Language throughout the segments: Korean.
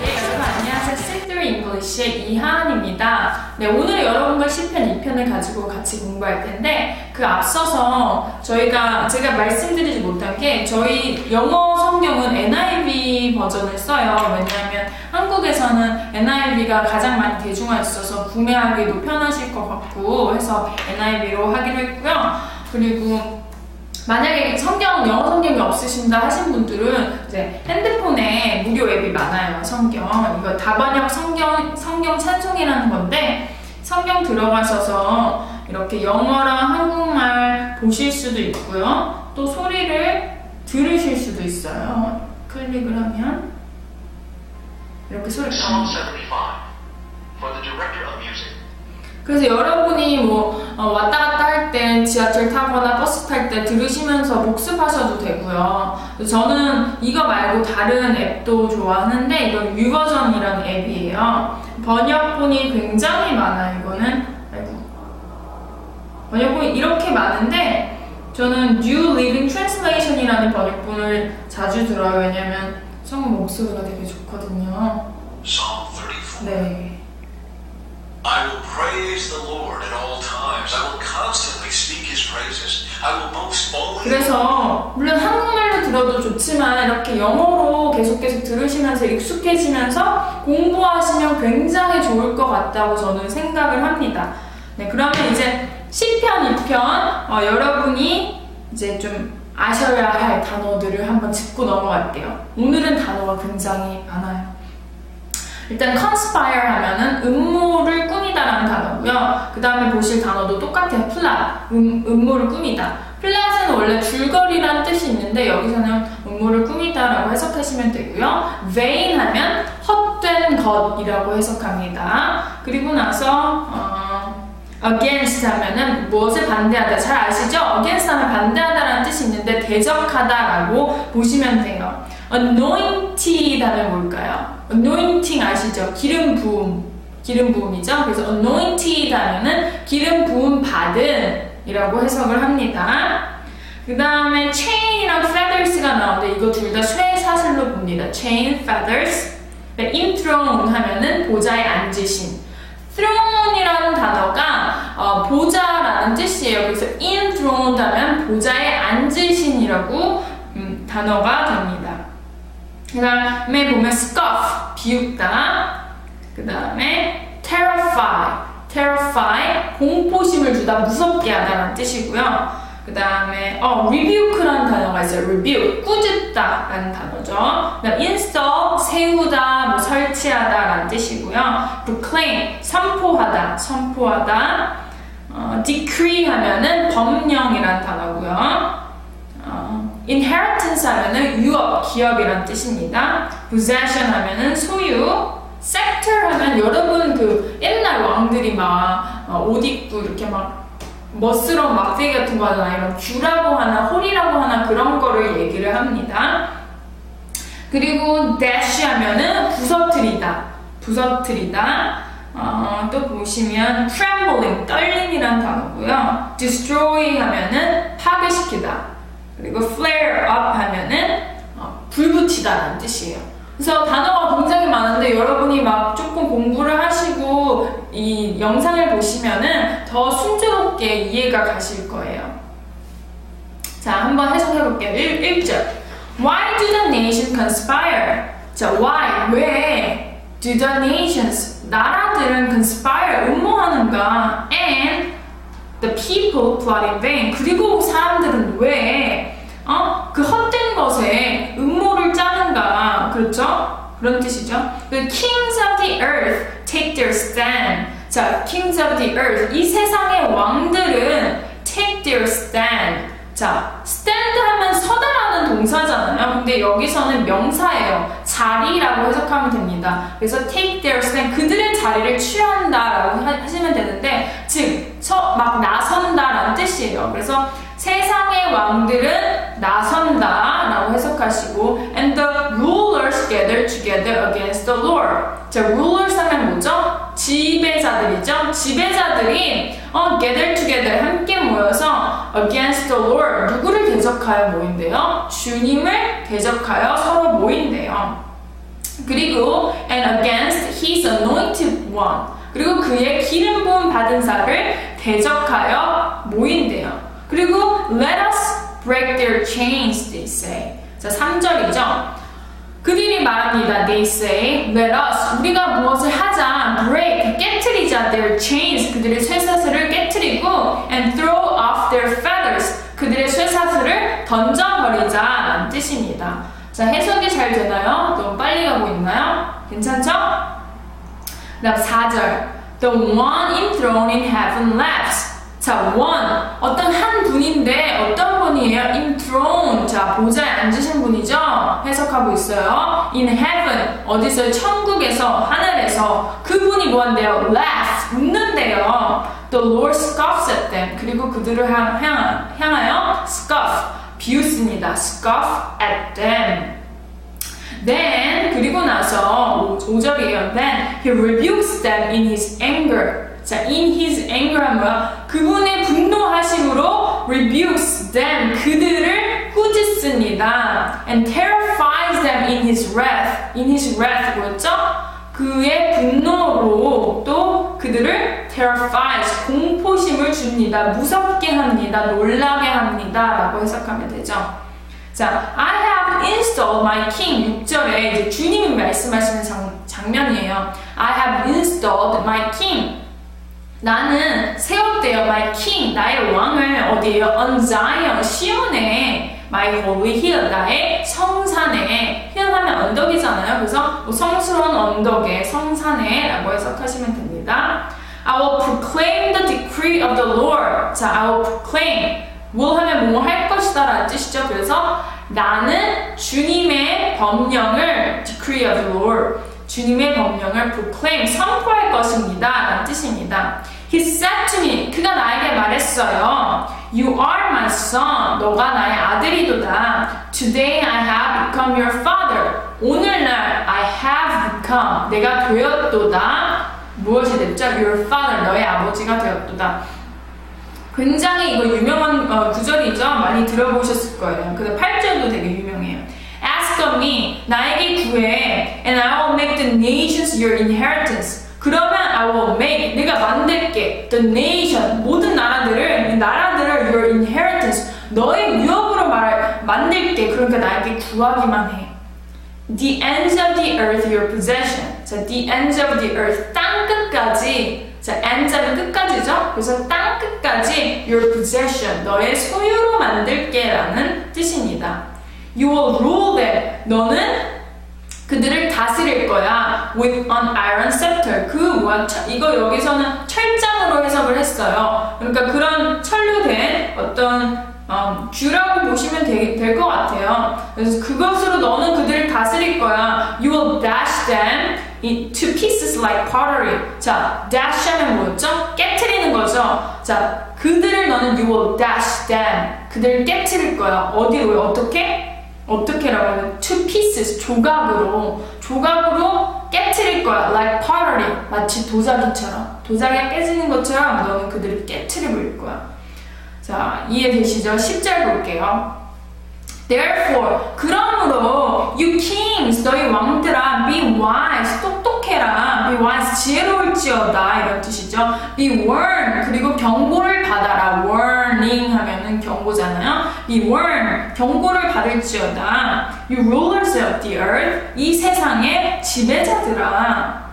네, 여러분 안녕하세요. Simple English의 이하은입니다. 네, 오늘 여러분과 시편 2편을 가지고 같이 공부할 텐데 그 앞서서 저희가 제가 말씀드리지 못한 게 저희 영어 성경은 NIV 버전을 써요. 왜냐하면 한국에서는 NIV가 가장 많이 대중화 있어서 구매하기도 편하실 것 같고 해서 NIV로 하기로 했고요. 그리고 만약에 성경, 영어 성경이 없으신다 하신 분들은 이제 핸드폰에 무료 앱이 많아요. 성경. 이거 다번역 성경, 성경 찬송이라는 건데 성경 들어가셔서 이렇게 영어랑 한국말 보실 수도 있고요. 또 소리를 들으실 수도 있어요. 클릭을 하면 이렇게 소리가 Psalm 75 for the director of music. 그래서 여러분이 뭐 어, 왔다 갔다 할때 지하철 타거나 버스 탈 때 들으시면서 복습하셔도 되고요. 저는 이거 말고 다른 앱도 좋아하는데 이건 유버전이라는 앱이에요. 번역본이 굉장히 많아요. 이거는 아이고 번역본이 이렇게 많은데 저는 New Living Translation이라는 번역본을 자주 들어요. 왜냐면 성우 목소리가 되게 좋거든요. Psalm 34. 네. I will praise the Lord at all times. I will constantly speak his praises. I will boast boldly. 그래서 물론 한국말로 들어도 좋지만 이렇게 영어로 계속 계속 들으시면서 익숙해지면서 공부하시면 굉장히 좋을 것 같다고 저는 생각을 합니다. 네, 그러면 이제 10편, 2편 어, 여러분이 이제 좀 아셔야 할 단어들을 한번 짚고 넘어갈게요. 오늘은 단어가 굉장히 많아요. 일단 conspire 하면은 음모를 꾸미다라는 단어고요. 그 다음에 보실 단어도 똑같아요. plot, 음, 음모를 꾸미다. plot은 원래 줄거리란 뜻이 있는데 여기서는 음모를 꾸미다라고 해석하시면 되고요. vain 하면 헛된 것이라고 해석합니다. 그리고 나서 어, against 하면은 무엇을 반대하다. 잘 아시죠? against 하면 반대하다라는 뜻이 있는데 대적하다라고 보시면 돼요. Anointed 하면 뭘까요? anointing 아시죠? 기름 부음. 기름 부음이죠? 그래서 anointed 하면은 기름 부음 받은 이라고 해석을 합니다. 그 다음에 chain이랑 feathers가 나오는데 이거 둘 다 쇠 사슬로 봅니다. chain, feathers. 네, enthroned 하면은 보좌에 앉으신. throne이라는 단어가 어, 보좌라는 뜻이에요. 그래서 enthroned 하면 보좌에 앉으신이라고 음, 단어가 됩니다. 그 다음에 보면 scoff, 비웃다. 그 다음에 terrify, terrify, 공포심을 주다, 무섭게 하다라는 뜻이고요. 그 다음에 어, rebuke라는 단어가 있어요. rebuke, 꾸짖다라는 단어죠. 그 다음 install, 세우다, 뭐 설치하다라는 뜻이고요. proclaim, 선포하다, 선포하다. 어, decree 하면은 법령이라는 단어고요. 어, inheritance 하면은 유업, 기업이란 뜻입니다. possession 하면은 소유, sector 하면 여러분 그 옛날 왕들이 막 어, 옷 입고 이렇게 막 멋스러운 막대기 같은 거 하잖아. 이런 규라고 하나, 홀이라고 하나 그런 거를 얘기를 합니다. 그리고 dash 하면은 부서뜨리다, 부서뜨리다. 어, 또 보시면 trembling, 떨림이란 단어고요. destroy 하면은 파괴시키다. 그리고 flare up 하면은 어, 불붙이다라는 뜻이에요. 그래서 단어가 굉장히 많은데 여러분이 막 조금 공부를 하시고 이 영상을 보시면은 더 순조롭게 이해가 가실 거예요. 자, 한번 해석해 볼게요. 1, 1절. Why do the nations conspire? 자, why? 왜? Do the nations, 나라들은 conspire, 음모하는가? And the people plot in vain. 그리고 사람들은 왜 어? 그 헛된 것에 음모를 짜는가? 그렇죠? 그런 뜻이죠. The kings of the earth take their stand. 자, kings of the earth. 이 세상의 왕들은 take their stand. 자, stand 동사잖아요. 근데 여기서는 명사예요. 자리라고 해석하면 됩니다. 그래서 take their stand. 그들의 자리를 취한다라고 하- 하시면 되는데, 즉, 서, 막 나선다라는 뜻이에요. 그래서 세상의 왕들은 나선다라고 해석하시고 and the rulers gather together against the Lord. 자, rulers 하면 뭐죠? 지배자들이죠. 지배자들이 어, gather together 함께 모여서 against the Lord 누구를 대적하여 모인대요. 주님을 대적하여 서로 모인대요. 그리고 and against his anointed one. 그리고 그의 기름 부음 받은 자를 대적하여 모인대요. 그리고 let us break their chains, they say. 자, 3절이죠. 그들이 말합니다. They say, let us, 우리가 무엇을 하자, break, 깨트리자 their chains, 그들의 쇠사슬을 깨트리고 and throw off their feathers, 그들의 쇠사슬을 던져버리자 라는 뜻입니다. 자, 해석이 잘 되나요? 너무 빨리 가고 있나요? 괜찮죠? 그 다음 4절 The one enthroned in heaven laughs. 자, one. 어떤 한 분인데 어떤 분이에요? enthroned. 자, 보좌에 앉으신 분이죠? 해석하고 있어요. in heaven. 어디서? 천국에서, 하늘에서. 그분이 뭐한대요? laugh. 웃는데요. The Lord scoffs at them. 그리고 그들을 향, 향, 향하여 scoff. 비웃습니다. scoff at them. Then 그리고 나서 5절이에요. Then he rebukes them in his anger. 자, in his anger 하면 뭐야? 그분의 분노하심으로 rebukes them 그들을 꾸짖습니다. And terrifies them in his wrath. In his wrath 뭐였죠? 그의 분노로 또 그들을 terrifies 공포심을 줍니다. 무섭게 합니다. 놀라게 합니다. 라고 해석하면 되죠. 자, I have installed my king. 6절에 이제 주님이 말씀하시는 장, 장면이에요. I have installed my king. 나는 세웠대요. My king. 나의 왕을 어디에요? On Zion. 시온에. My holy hill. 나의 성산에. hill 하면 언덕이잖아요. 그래서 뭐 성스러운 언덕에, 성산에 라고 해석하시면 됩니다. I will proclaim the decree of the Lord. 자, I will proclaim. 뭐 하면 뭐 할 것이다 라는 뜻이죠. 그래서 나는 주님의 법령을 decree of the Lord 주님의 법령을 proclaim 선포할 것입니다 라는 뜻입니다. He said to me 그가 나에게 말했어요. You are my son 너가 나의 아들이도다. Today I have become your father 오늘날 I have become 내가 되었도다. 무엇이 됐죠? Your father 너의 아버지가 되었도다. 굉장히 이거 유명한 어, 구절이죠. 많이 들어보셨을 거예요. 근데 8절도 되게 유명해요. Ask of me, 나에게 구해, and I will make the nations your inheritance. 그러면 I will make, 내가 만들게, the nation, 모든 나라들을, 나라들을 your inheritance, 너의 유업으로 말, 만들게. 그러니까 나에게 구하기만 해. The ends of the earth your possession. 자, the ends of the earth, 땅 끝까지 자, and자는 끝까지죠? 그래서 땅 끝까지 your possession, 너의 소유로 만들게 라는 뜻입니다. You will rule them. 너는 그들을 다스릴 거야. With an iron scepter. 그 뭐야? 이거 여기서는 철장으로 해석을 했어요. 그러니까 그런 철로 된 어떤 음, 쥐라고 보시면 될 것 같아요. 그래서 그것으로 너는 그들을 다스릴 거야. You will dash them into pieces like pottery. 자, dash 하면 뭐였죠? 깨트리는 거죠. 자, 그들을 너는 you will dash them. 그들을 깨트릴 거야. 어디로? 어떻게? 어떻게라고 하면 to pieces 조각으로. 조각으로 깨트릴 거야. like pottery 마치 도자기처럼. 도자기가 깨지는 것처럼 너는 그들을 버릴 거야. 자, 이해되시죠? 10절 볼게요. Therefore, 그러므로 you kings, 너희 왕들아, be wise, 똑 똑해라. be wise, 지혜로울지어다 이런 뜻이죠. be warned, 그리고 경고를 받아라. warning 하면은 경고잖아요. be warned, 경고를 받을지어다. you rulers of the earth, 이 세상의 지배자들아.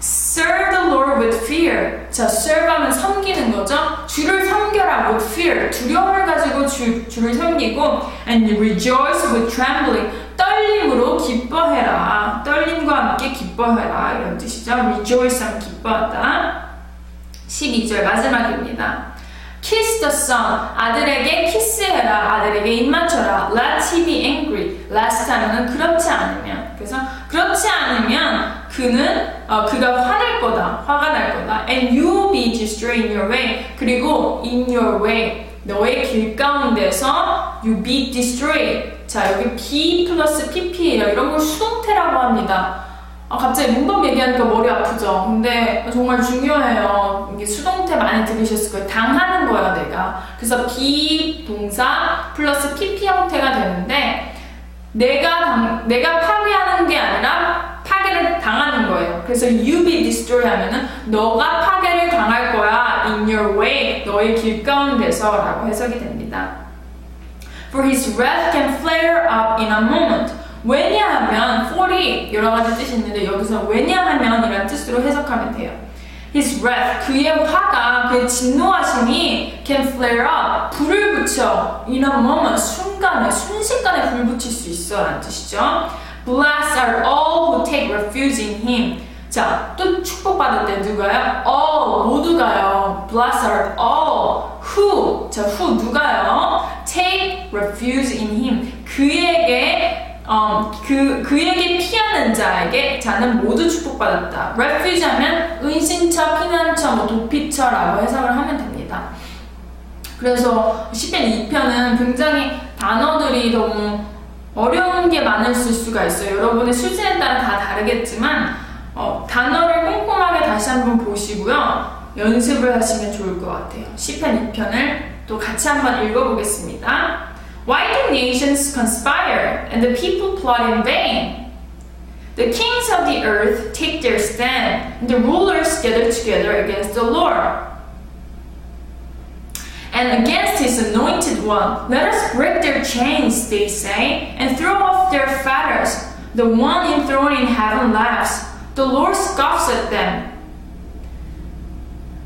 Serve the Lord with fear. 자, serve 하면 섬기는 거죠. 주를 섬겨라 with fear. 두려움을 가지고 주, 주를 섬기고 and rejoice with trembling. 떨림으로 기뻐해라. 떨림과 함께 기뻐해라. 이런 뜻이죠. rejoice 하면 기뻐하다. 12절 마지막입니다. Kiss the son. 아들에게 키스해라. 아들에게 입맞춰라. Let he be angry. last 하면은 그렇지 않으면. 그래서 그렇지 않으면 그는 어, 그가 화낼 거다. 화가 날 거다. And you will be destroyed in your way. 그리고 in your way. 너의 길 가운데서 you be destroyed. 자, 여기 be 플러스 pp예요. 이런 걸 수동태라고 합니다. 아, 갑자기 문법 얘기하니까 머리 아프죠. 근데 정말 중요해요. 이게 수동태 많이 들으셨을 거예요. 당하는 거야, 내가. 그래서 비동사 플러스 PP 형태가 되는데, 내가 당, 내가 파괴하는 게 아니라 파괴를 당하는 거예요. 그래서 you be destroy 하면은 너가 파괴를 당할 거야 in your way 너의 길 가운데서 라고 해석이 됩니다. For his wrath can flare up in a moment. 왜냐하면 for이 여러 가지 뜻이 있는데 여기서 왜냐하면 이라는 뜻으로 해석하면 돼요. His wrath, 그의 화가, 그의 진노하심이 can flare up, 불을 붙여 in a moment, 순간에, 순식간에 불 붙일 수 있어 라는 뜻이죠. Blessed are all who take refuge in him. 자, 또 축복받을 때 누가요? all, 모두가요. Blessed are all who, 자, who 누가요? take refuge in him. 그에게 어, 그, 그에게 피하는 자에게 자는 모두 축복받았다. refuge 하면 은신처, 피난처, 뭐 도피처라고 해석을 하면 됩니다. 그래서 10편 2편은 굉장히 단어들이 너무 어려운 게 많을 수가 있어요. 여러분의 수준에 따라 다 다르겠지만 어, 단어를 꼼꼼하게 다시 한번 보시고요. 연습을 하시면 좋을 것 같아요. 10편 2편을 또 같이 한번 읽어보겠습니다. Why do nations conspire and the people plot in vain? The kings of the earth take their stand, and the rulers gather together against the Lord and against his anointed one. Let us break their chains, they say, and throw off their fetters. The one enthroned in heaven laughs. The Lord scoffs at them.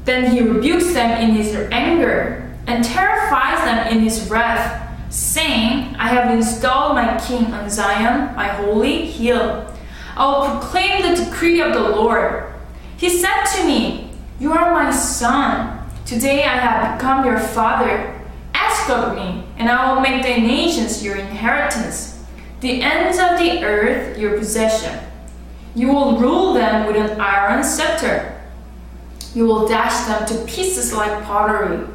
Then he rebukes them in his anger and terrifies them in his wrath saying, I have installed my king on Zion, my holy hill. I will proclaim the decree of the Lord. He said to me, You are my son. Today I have become your father. Ask of me, and I will make the nations your inheritance, the ends of the earth your possession. You will rule them with an iron scepter. You will dash them to pieces like pottery.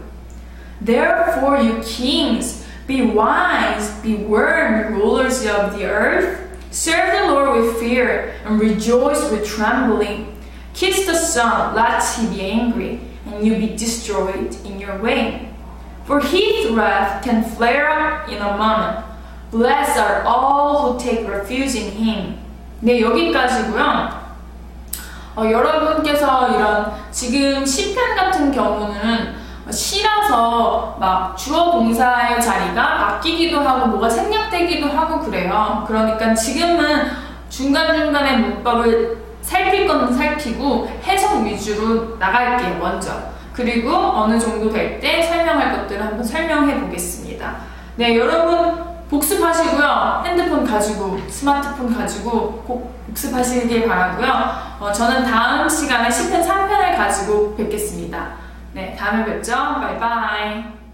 Therefore, you kings, be wise, be warned, rulers of the earth. Serve the Lord with fear and rejoice with trembling. Kiss the Son, lest he be angry, and you be destroyed in your way. For his wrath can flare up in a moment. Blessed are all who take refuge in him. 네, 여기까지고요. 어, 여러분께서 이런 지금 시편 같은 경우는 시라서 막 주어 동사의 자리가 바뀌기도 하고 뭐가 생략되기도 하고 그래요. 그러니까 지금은 중간중간에 문법을 살필 거는 살피고 해석 위주로 나갈게요, 먼저. 그리고 어느 정도 될 때 설명할 것들을 한번 설명해 보겠습니다. 네, 여러분 복습하시고요. 핸드폰 가지고, 스마트폰 가지고 꼭 복습하시길 바라고요. 어, 저는 다음 시간에 10편 3편을 가지고 뵙겠습니다. 네, 다음에 뵙죠. 바이바이.